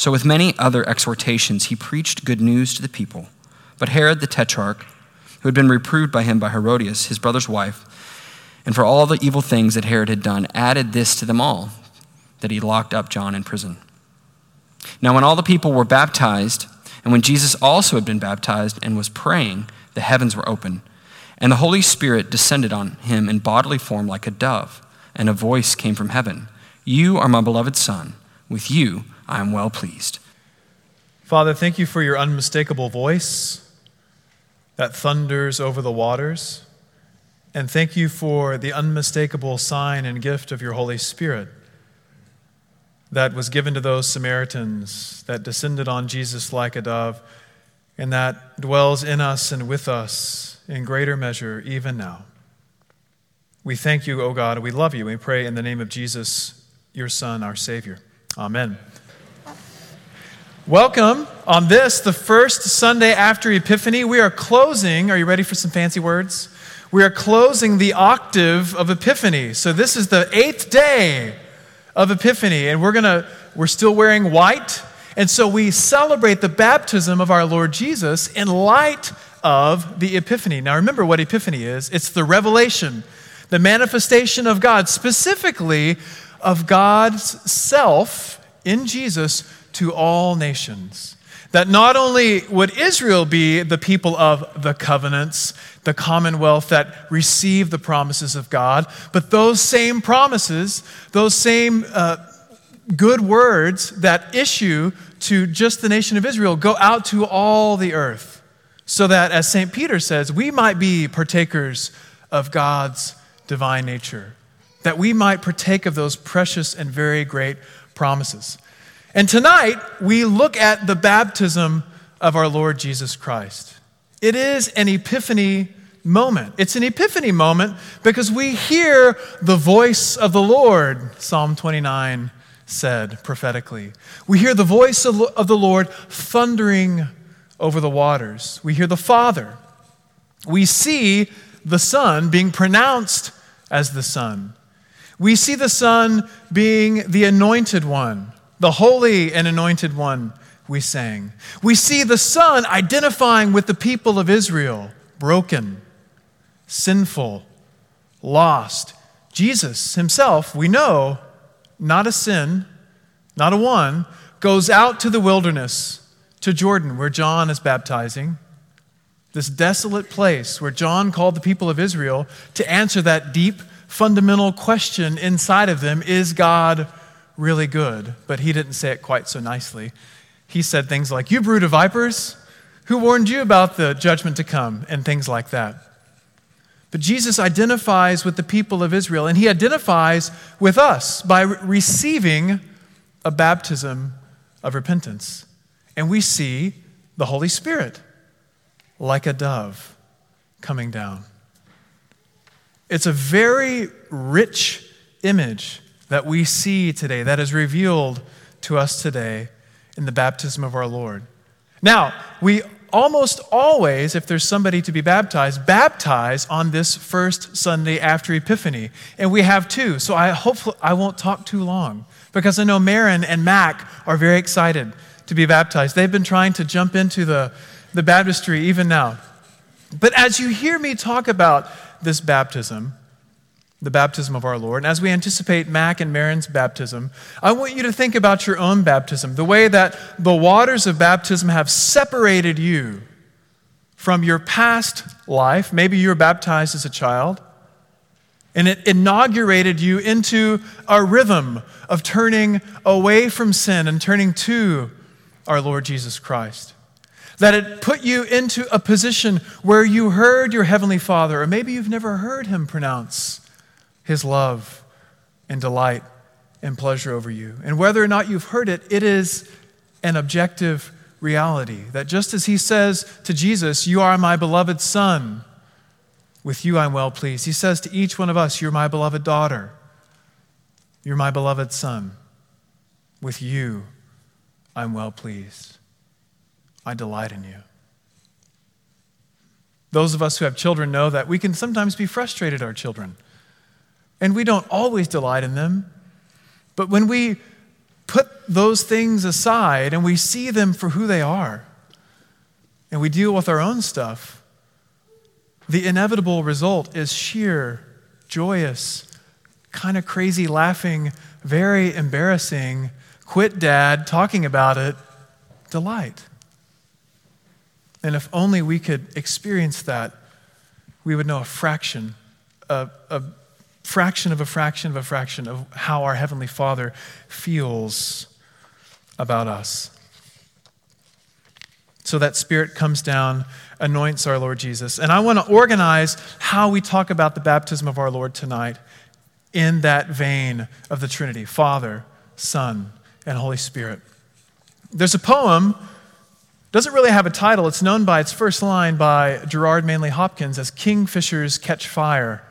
So, with many other exhortations, he preached good news to the people. But Herod the tetrarch, who had been reproved by him by Herodias, his brother's wife, and for all the evil things that Herod had done, added this to them all that he locked up John in prison. Now, when all the people were baptized, and when Jesus also had been baptized and was praying, the heavens were open, and the Holy Spirit descended on him in bodily form like a dove, and a voice came from heaven You are my beloved Son. With you I am well pleased. Father, thank you for your unmistakable voice that thunders over the waters. And thank you for the unmistakable sign and gift of your Holy Spirit that was given to those Samaritans, that descended on Jesus like a dove, and that dwells in us and with us in greater measure even now. We thank you, O God, we love you. We pray in the name of Jesus, your Son, our Savior. Amen. Welcome on this, the first Sunday after Epiphany. We are closing, are you ready for some fancy words? We are closing the octave of Epiphany. So this is the eighth day of Epiphany, and we're gonna, we're still wearing white. And so we celebrate the baptism of our Lord Jesus in light of the Epiphany. Now remember what Epiphany is it's the revelation, the manifestation of God, specifically of God's self in Jesus to all nations. That not only would Israel be the people of the covenants, the commonwealth that receive the promises of God, but those same promises, those same uh, good words that issue to just the nation of Israel go out to all the earth. So that, as St. Peter says, we might be partakers of God's divine nature, that we might partake of those precious and very great promises. And tonight, we look at the baptism of our Lord Jesus Christ. It is an epiphany moment. It's an epiphany moment because we hear the voice of the Lord, Psalm 29 said prophetically. We hear the voice of the Lord thundering over the waters. We hear the Father. We see the Son being pronounced as the Son. We see the Son being the anointed one the holy and anointed one, we sang. We see the Son identifying with the people of Israel, broken, sinful, lost. Jesus himself, we know, not a sin, not a one, goes out to the wilderness, to Jordan, where John is baptizing. This desolate place where John called the people of Israel to answer that deep, fundamental question inside of them Is God really good, but he didn't say it quite so nicely. He said things like, You brood of vipers, who warned you about the judgment to come? and things like that. But Jesus identifies with the people of Israel, and he identifies with us by re- receiving a baptism of repentance. And we see the Holy Spirit like a dove coming down. It's a very rich image that we see today, that is revealed to us today in the baptism of our Lord. Now, we almost always, if there's somebody to be baptized, baptize on this first Sunday after Epiphany. And we have two, so I hope I won't talk too long because I know Marin and Mac are very excited to be baptized. They've been trying to jump into the, the baptistry even now. But as you hear me talk about this baptism, the baptism of our Lord. And as we anticipate Mac and Marin's baptism, I want you to think about your own baptism, the way that the waters of baptism have separated you from your past life. Maybe you were baptized as a child, and it inaugurated you into a rhythm of turning away from sin and turning to our Lord Jesus Christ. That it put you into a position where you heard your Heavenly Father, or maybe you've never heard Him pronounce his love and delight and pleasure over you. And whether or not you've heard it, it is an objective reality. That just as he says to Jesus, You are my beloved son, with you I'm well pleased, he says to each one of us, You're my beloved daughter, you're my beloved son, with you I'm well pleased. I delight in you. Those of us who have children know that we can sometimes be frustrated our children. And we don't always delight in them. But when we put those things aside and we see them for who they are, and we deal with our own stuff, the inevitable result is sheer, joyous, kind of crazy laughing, very embarrassing, quit dad talking about it, delight. And if only we could experience that, we would know a fraction, a, a fraction of a fraction of a fraction of how our Heavenly Father feels about us. So that Spirit comes down, anoints our Lord Jesus. And I want to organize how we talk about the baptism of our Lord tonight in that vein of the Trinity Father, Son, and Holy Spirit. There's a poem doesn't really have a title. It's known by its first line by Gerard Manley Hopkins as Kingfishers Catch Fire.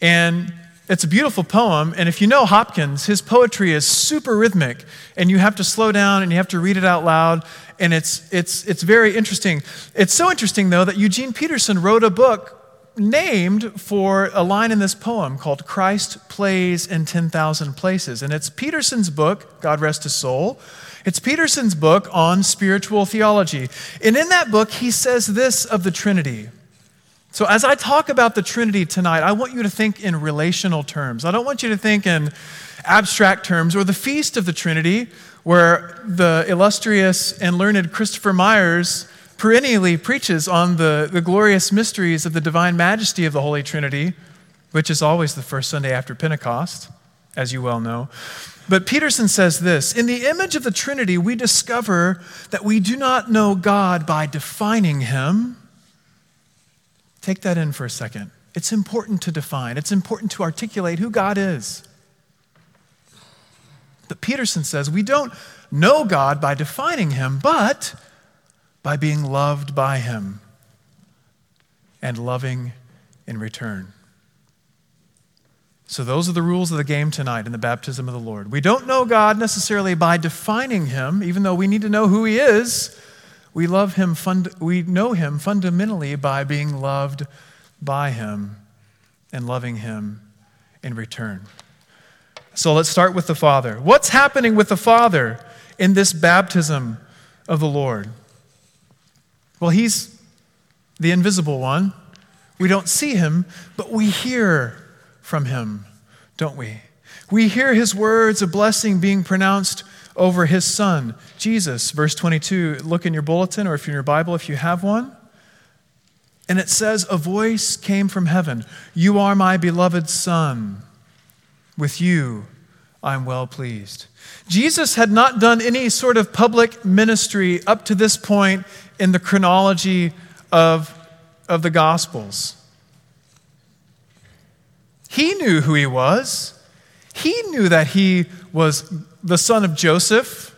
And it's a beautiful poem. And if you know Hopkins, his poetry is super rhythmic, and you have to slow down and you have to read it out loud. And it's, it's, it's very interesting. It's so interesting, though, that Eugene Peterson wrote a book named for a line in this poem called Christ Plays in 10,000 Places. And it's Peterson's book, God Rest His Soul. It's Peterson's book on spiritual theology. And in that book, he says this of the Trinity. So, as I talk about the Trinity tonight, I want you to think in relational terms. I don't want you to think in abstract terms or the Feast of the Trinity, where the illustrious and learned Christopher Myers perennially preaches on the, the glorious mysteries of the divine majesty of the Holy Trinity, which is always the first Sunday after Pentecost, as you well know. But Peterson says this In the image of the Trinity, we discover that we do not know God by defining him. Take that in for a second. It's important to define, it's important to articulate who God is. But Peterson says we don't know God by defining him, but by being loved by him and loving in return. So, those are the rules of the game tonight in the baptism of the Lord. We don't know God necessarily by defining Him, even though we need to know who He is. We, love him fund- we know Him fundamentally by being loved by Him and loving Him in return. So, let's start with the Father. What's happening with the Father in this baptism of the Lord? Well, He's the invisible one. We don't see Him, but we hear from him, don't we? We hear his words of blessing being pronounced over his son, Jesus. Verse 22, look in your bulletin or if you're in your Bible, if you have one. And it says, A voice came from heaven You are my beloved son. With you I'm well pleased. Jesus had not done any sort of public ministry up to this point in the chronology of, of the Gospels. He knew who he was. He knew that he was the son of Joseph,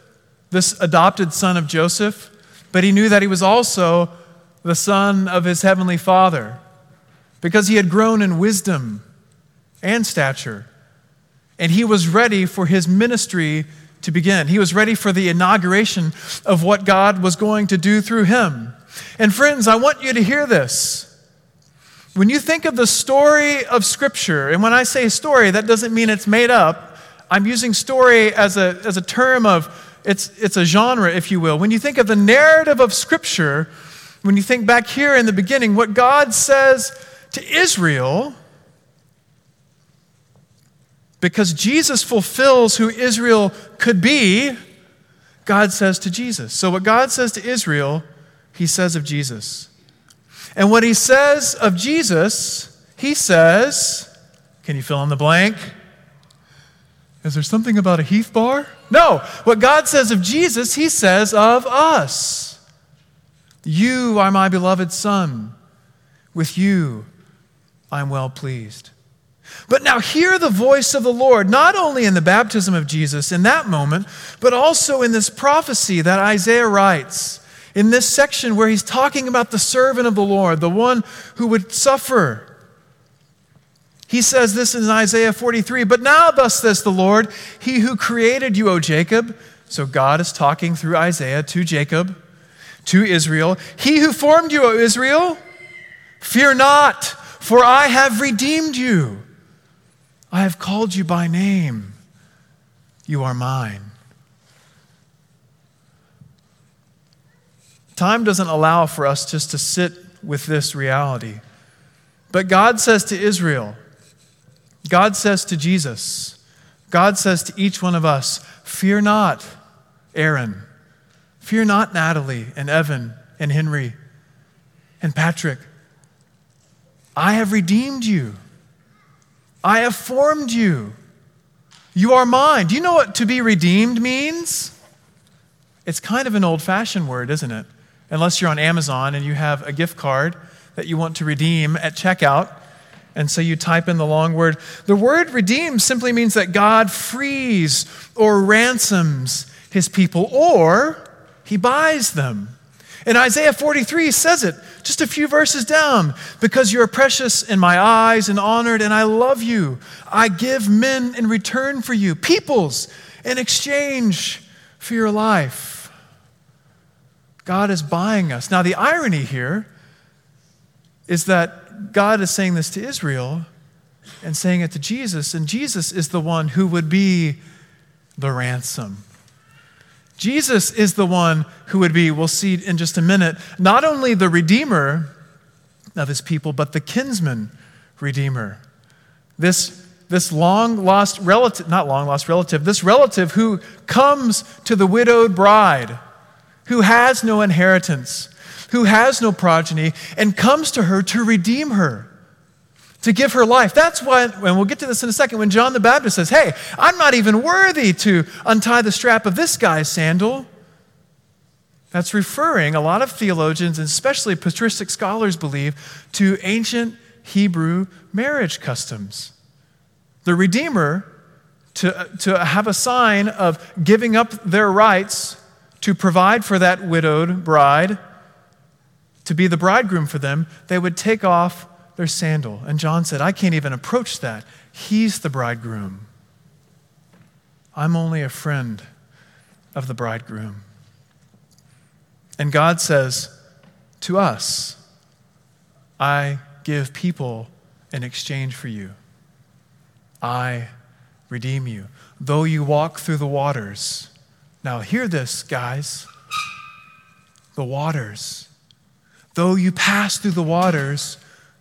this adopted son of Joseph, but he knew that he was also the son of his heavenly father because he had grown in wisdom and stature. And he was ready for his ministry to begin. He was ready for the inauguration of what God was going to do through him. And friends, I want you to hear this. When you think of the story of Scripture, and when I say story, that doesn't mean it's made up. I'm using story as a, as a term of, it's, it's a genre, if you will. When you think of the narrative of Scripture, when you think back here in the beginning, what God says to Israel, because Jesus fulfills who Israel could be, God says to Jesus. So, what God says to Israel, he says of Jesus. And what he says of Jesus, he says, can you fill in the blank? Is there something about a Heath bar? No. What God says of Jesus, he says of us. You are my beloved Son. With you, I'm well pleased. But now hear the voice of the Lord, not only in the baptism of Jesus in that moment, but also in this prophecy that Isaiah writes, in this section where he's talking about the servant of the Lord, the one who would suffer. He says this in Isaiah 43 But now, thus says the Lord, He who created you, O Jacob. So God is talking through Isaiah to Jacob, to Israel. He who formed you, O Israel, fear not, for I have redeemed you. I have called you by name. You are mine. Time doesn't allow for us just to sit with this reality. But God says to Israel, God says to Jesus, God says to each one of us, Fear not, Aaron. Fear not, Natalie and Evan and Henry and Patrick. I have redeemed you. I have formed you. You are mine. Do you know what to be redeemed means? It's kind of an old fashioned word, isn't it? Unless you're on Amazon and you have a gift card that you want to redeem at checkout. And so you type in the long word. The word redeem simply means that God frees or ransoms his people or he buys them. And Isaiah 43 says it just a few verses down because you are precious in my eyes and honored, and I love you. I give men in return for you, peoples in exchange for your life. God is buying us. Now, the irony here is that God is saying this to Israel and saying it to Jesus, and Jesus is the one who would be the ransom. Jesus is the one who would be, we'll see in just a minute, not only the redeemer of his people, but the kinsman redeemer. This, this long lost relative, not long lost relative, this relative who comes to the widowed bride, who has no inheritance, who has no progeny, and comes to her to redeem her to give her life. That's why, and we'll get to this in a second, when John the Baptist says, Hey, I'm not even worthy to untie the strap of this guy's sandal. That's referring, a lot of theologians, and especially patristic scholars believe, to ancient Hebrew marriage customs. The Redeemer, to, to have a sign of giving up their rights to provide for that widowed bride, to be the bridegroom for them, they would take off their sandal. And John said, I can't even approach that. He's the bridegroom. I'm only a friend of the bridegroom. And God says to us, I give people in exchange for you. I redeem you. Though you walk through the waters. Now, hear this, guys. The waters. Though you pass through the waters,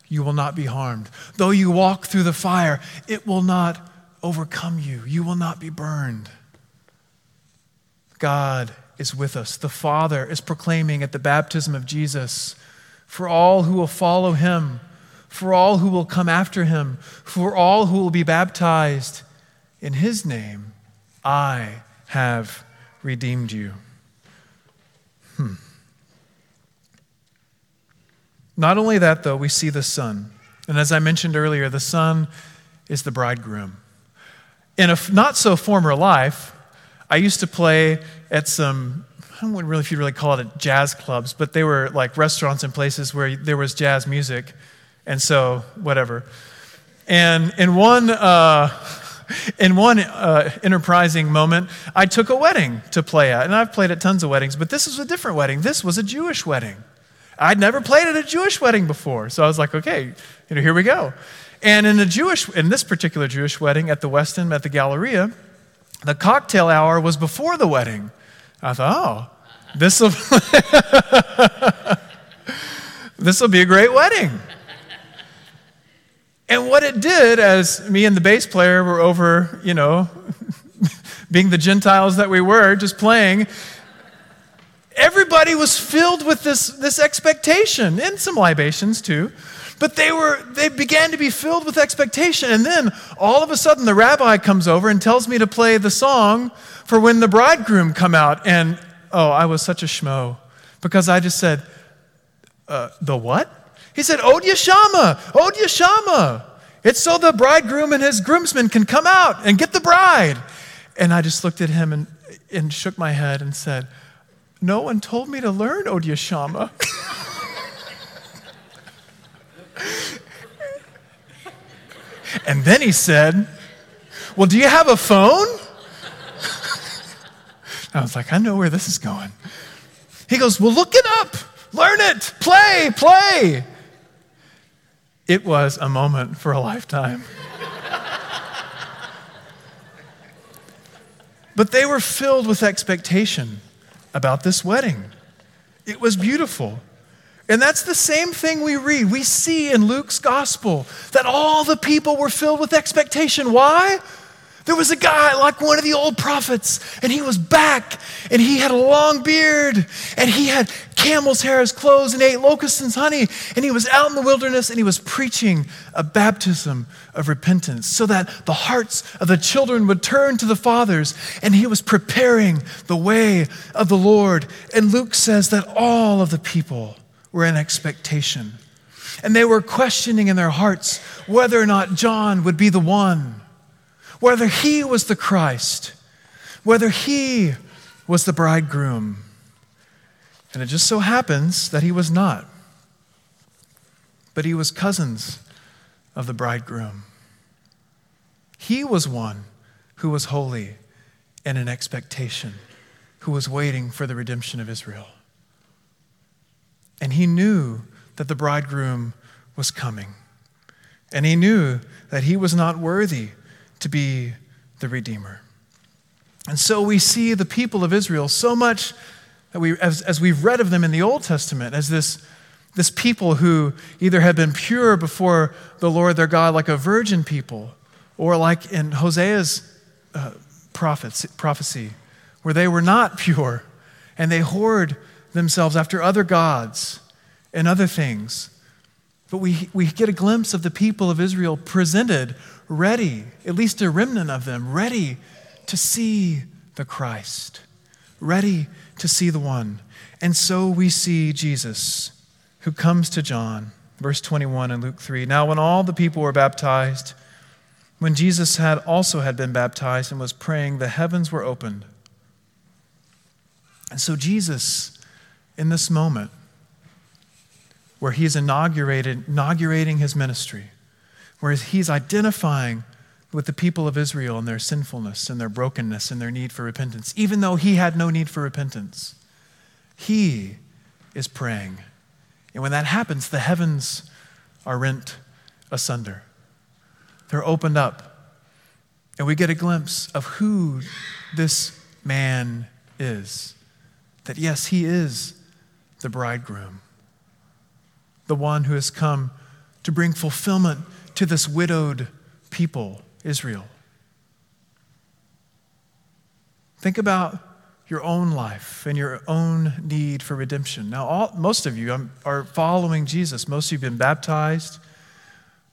you will not be harmed. Though you walk through the fire, it will not overcome you. You will not be burned. God is with us. The Father is proclaiming at the baptism of Jesus for all who will follow him, for all who will come after him, for all who will be baptized in his name, I have redeemed you. Not only that, though, we see the Son. And as I mentioned earlier, the Son is the bridegroom. In a not so former life, I used to play at some, I don't know really if you'd really call it jazz clubs, but they were like restaurants and places where there was jazz music. And so, whatever. And in one, uh, in one uh, enterprising moment, I took a wedding to play at. And I've played at tons of weddings, but this was a different wedding. This was a Jewish wedding. I'd never played at a Jewish wedding before. So I was like, okay, you know, here we go. And in a Jewish, in this particular Jewish wedding at the Westin, at the Galleria, the cocktail hour was before the wedding. I thought, oh, this will this will be a great wedding. And what it did, as me and the bass player were over, you know, being the Gentiles that we were, just playing, everybody was filled with this, this expectation and some libations too but they were they began to be filled with expectation. And then all of a sudden the rabbi comes over and tells me to play the song for when the bridegroom come out. And oh i was such a schmo because i just said uh, the what? He said od yashama od yashama It's so the bridegroom and his groomsmen can come out and get the bride. And I just looked at him and, and shook my head and said, No one told me to learn Odiyashama. and then he said, Well, do you have a phone? I was like, I know where this is going. He goes, Well, look it up, learn it, play, play. It was a moment for a lifetime. but they were filled with expectation about this wedding. It was beautiful. And that's the same thing we read. We see in Luke's gospel that all the people were filled with expectation. Why? There was a guy like one of the old prophets, and he was back, and he had a long beard, and he had camel's hair as clothes, and ate locusts and honey, and he was out in the wilderness, and he was preaching a baptism of repentance so that the hearts of the children would turn to the fathers, and he was preparing the way of the Lord. And Luke says that all of the people were in expectation, and they were questioning in their hearts whether or not John would be the one whether he was the Christ, whether he was the bridegroom. And it just so happens that he was not, but he was cousins of the bridegroom. He was one who was holy and in expectation, who was waiting for the redemption of Israel. And he knew that the bridegroom was coming. And he knew that he was not worthy to be the Redeemer. And so we see the people of Israel so much that we, as, as we've read of them in the Old Testament, as this, this people who either had been pure before the Lord their God, like a virgin people, or like in Hosea's uh, prophets, prophecy, where they were not pure and they whored themselves after other gods and other things. But we, we get a glimpse of the people of Israel presented ready, at least a remnant of them, ready to see the Christ, ready to see the one. And so we see Jesus who comes to John, verse 21 in Luke 3. Now, when all the people were baptized, when Jesus had also had been baptized and was praying, the heavens were opened. And so Jesus, in this moment, where he is inaugurated, inaugurating his ministry, where he's identifying with the people of Israel and their sinfulness and their brokenness and their need for repentance, even though he had no need for repentance. He is praying. And when that happens, the heavens are rent asunder, they're opened up. And we get a glimpse of who this man is. That, yes, he is the bridegroom, the one who has come to bring fulfillment to this widowed people, Israel. Think about your own life and your own need for redemption. Now, all, most of you um, are following Jesus. Most of you have been baptized.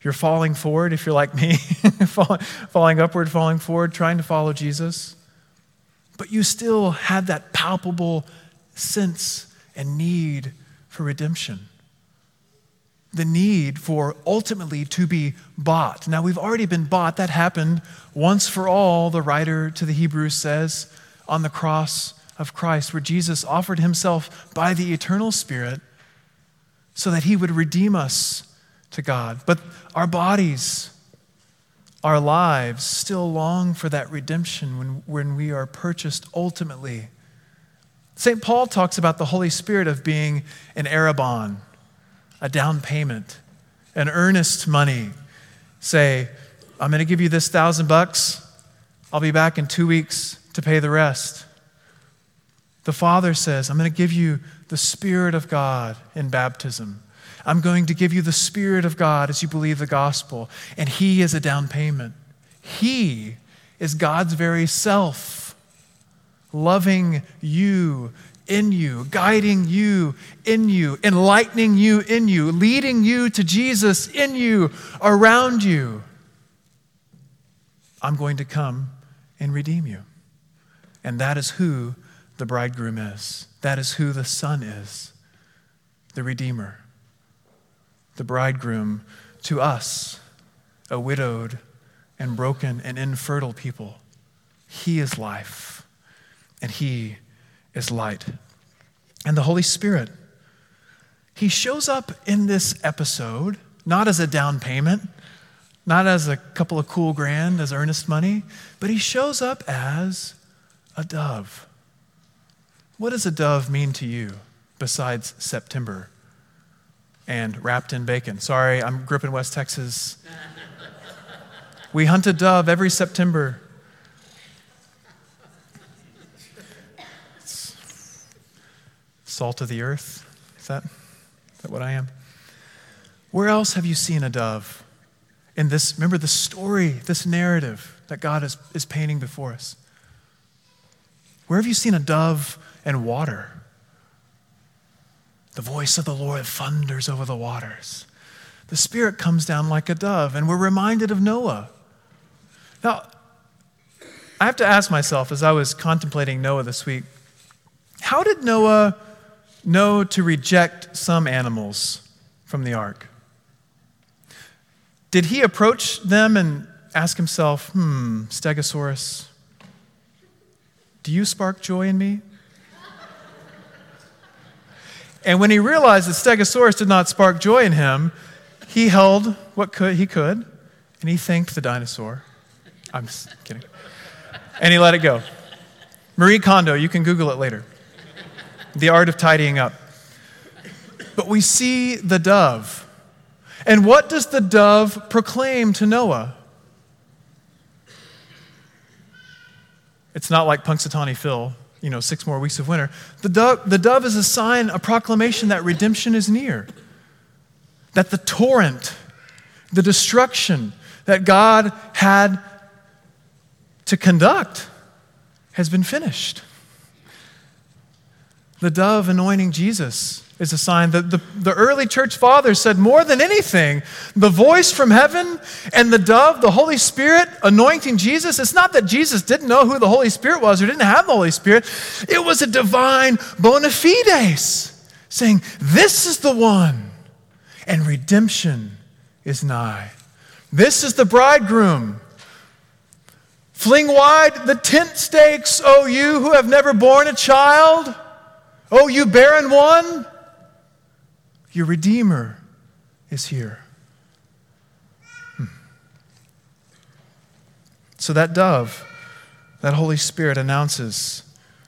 You're falling forward, if you're like me, falling upward, falling forward, trying to follow Jesus. But you still have that palpable sense and need for redemption the need for ultimately to be bought. Now, we've already been bought. That happened once for all, the writer to the Hebrews says, on the cross of Christ, where Jesus offered himself by the eternal Spirit so that he would redeem us to God. But our bodies, our lives still long for that redemption when, when we are purchased ultimately. St. Paul talks about the Holy Spirit of being an arrabon a down payment, an earnest money. Say, I'm going to give you this thousand bucks. I'll be back in two weeks to pay the rest. The Father says, I'm going to give you the Spirit of God in baptism. I'm going to give you the Spirit of God as you believe the gospel. And He is a down payment. He is God's very self, loving you in you, guiding you in you, enlightening you in you, leading you to Jesus in you, around you. I'm going to come and redeem you. And that is who the bridegroom is. That is who the son is the Redeemer, the bridegroom to us, a widowed and broken and infertile people. He is life, and He is light. And the Holy Spirit, He shows up in this episode not as a down payment, not as a couple of cool grand as earnest money, but He shows up as a dove. What does a dove mean to you besides September and wrapped in bacon? Sorry, I grew up in West Texas. We hunt a dove every September. Salt of the earth. Is that, is that what I am? Where else have you seen a dove? In this, remember the story, this narrative that God is, is painting before us. Where have you seen a dove and water? The voice of the Lord thunders over the waters. The Spirit comes down like a dove, and we're reminded of Noah. Now, I have to ask myself as I was contemplating Noah this week how did Noah know to reject some animals from the ark? Did he approach them and ask himself, hmm, Stegosaurus, do you spark joy in me? And when he realized that Stegosaurus did not spark joy in him, he held what could, he could, and he thanked the dinosaur. I'm kidding. And he let it go. Marie Kondo, you can Google it later. The art of tidying up. But we see the dove. And what does the dove proclaim to Noah? It's not like Punxsutawney Phil, you know, six more weeks of winter. The dove, the dove is a sign, a proclamation that redemption is near, that the torrent, the destruction that God had to conduct has been finished. The dove anointing Jesus is a sign that the, the early church fathers said more than anything, the voice from heaven and the dove, the Holy Spirit anointing Jesus, it's not that Jesus didn't know who the Holy Spirit was or didn't have the Holy Spirit. It was a divine bona fides saying, This is the one, and redemption is nigh. This is the bridegroom. Fling wide the tent stakes, O you who have never borne a child. O you barren one, your Redeemer is here. Hmm. So that dove, that Holy Spirit announces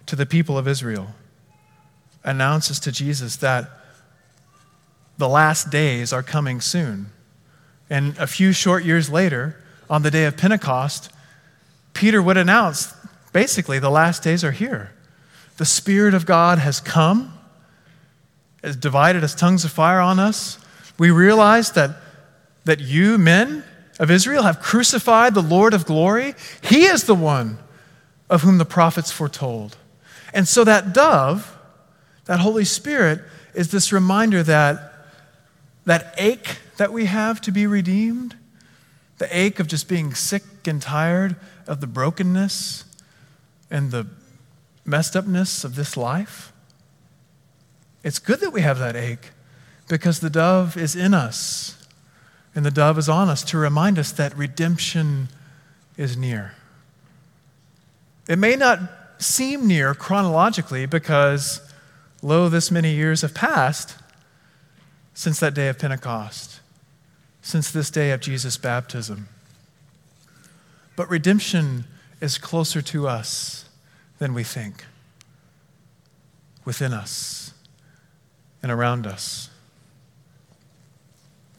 to the people of Israel, announces to Jesus that the last days are coming soon. And a few short years later, on the day of Pentecost, Peter would announce basically the last days are here. The Spirit of God has come has divided as tongues of fire on us, we realize that, that you, men of Israel, have crucified the Lord of glory. He is the one of whom the prophets foretold. And so that dove, that Holy Spirit, is this reminder that that ache that we have to be redeemed, the ache of just being sick and tired of the brokenness and the messed upness of this life, it's good that we have that ache because the dove is in us and the dove is on us to remind us that redemption is near. It may not seem near chronologically because, lo, this many years have passed since that day of Pentecost, since this day of Jesus' baptism. But redemption is closer to us than we think, within us and around us.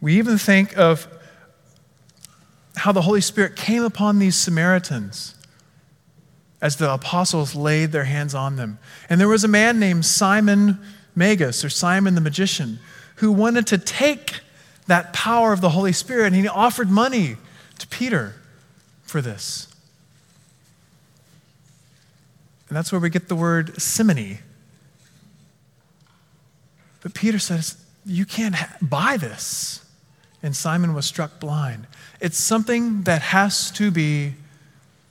We even think of how the Holy Spirit came upon these Samaritans as the apostles laid their hands on them. And there was a man named Simon Magus, or Simon the magician, who wanted to take that power of the Holy Spirit and he offered money to Peter for this. And that's where we get the word simony but Peter says, You can't ha- buy this. And Simon was struck blind. It's something that has to be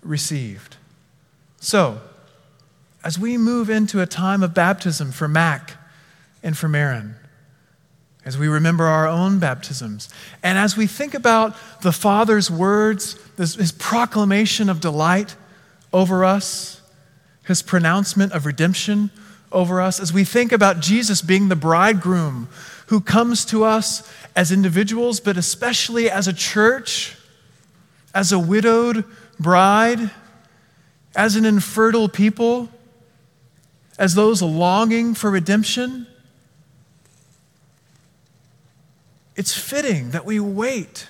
received. So, as we move into a time of baptism for Mac and for Marin, as we remember our own baptisms, and as we think about the Father's words, this, his proclamation of delight over us, his pronouncement of redemption over us, as we think about Jesus being the bridegroom who comes to us as individuals, but especially as a church, as a widowed bride, as an infertile people, as those longing for redemption, it's fitting that we wait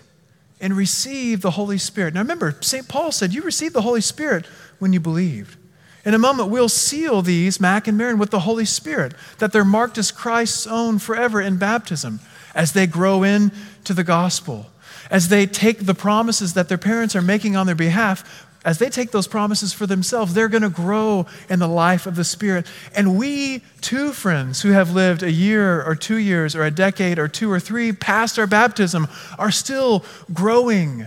and receive the Holy Spirit. Now remember, St. Paul said, You received the Holy Spirit when you believed. In a moment, we'll seal these, Mac and Marin, with the Holy Spirit, that they're marked as Christ's own forever in baptism as they grow in to the gospel, as they take the promises that their parents are making on their behalf, as they take those promises for themselves, they're going to grow in the life of the Spirit. And we, too, friends, who have lived a year or two years or a decade or two or three past our baptism, are still growing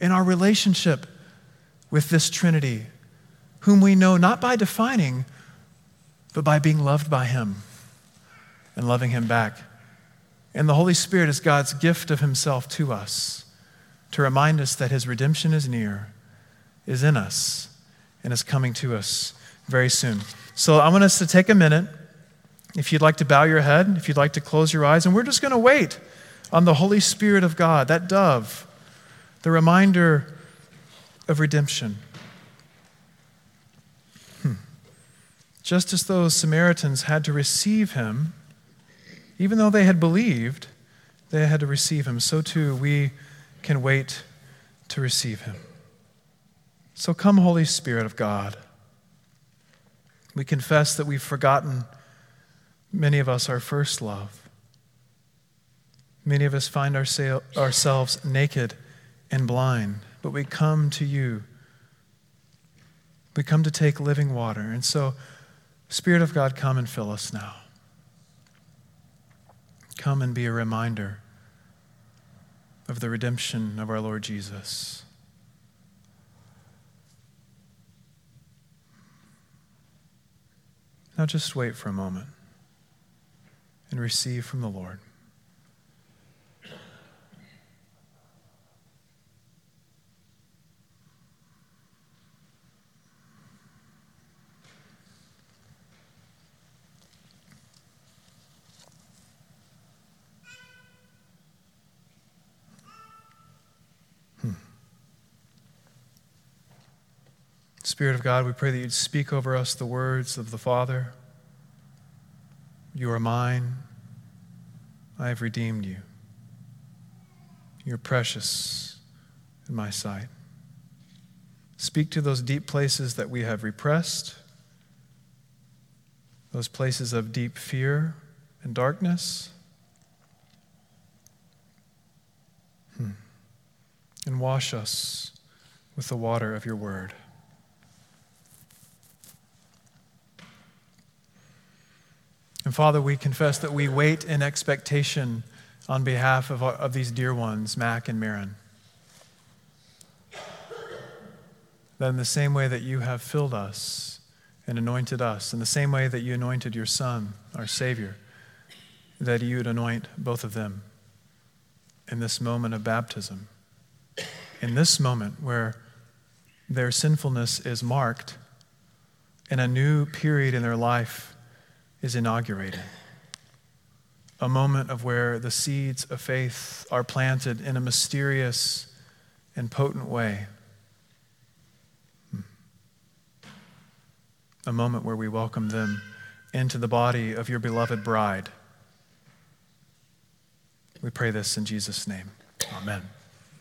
in our relationship with this Trinity, whom we know not by defining, but by being loved by Him and loving Him back. And the Holy Spirit is God's gift of Himself to us to remind us that His redemption is near is in us and is coming to us very soon. So I want us to take a minute. If you'd like to bow your head, if you'd like to close your eyes, and we're just going to wait on the Holy Spirit of God, that dove, the reminder of redemption. Just as those Samaritans had to receive him, even though they had believed, they had to receive him, so too we can wait to receive him. So come, Holy Spirit of God. We confess that we've forgotten, many of us, our first love. Many of us find ourselves naked and blind, but we come to you. We come to take living water. And so, Spirit of God, come and fill us now. Come and be a reminder of the redemption of our Lord Jesus. Now just wait for a moment and receive from the Lord. Spirit of God, we pray that you'd speak over us the words of the Father. You are mine. I have redeemed you. You're precious in my sight. Speak to those deep places that we have repressed, those places of deep fear and darkness. Hmm. And wash us with the water of your word. And Father, we confess that we wait in expectation on behalf of, of these dear ones, Mac and Marin. That in the same way that you have filled us and anointed us, in the same way that you anointed your Son, our Savior, that you would anoint both of them in this moment of baptism. In this moment where their sinfulness is marked in a new period in their life is inaugurated. A moment of where the seeds of faith are planted in a mysterious and potent way. Hmm. A moment where we welcome them into the body of your beloved bride. We pray this in Jesus' name. Amen.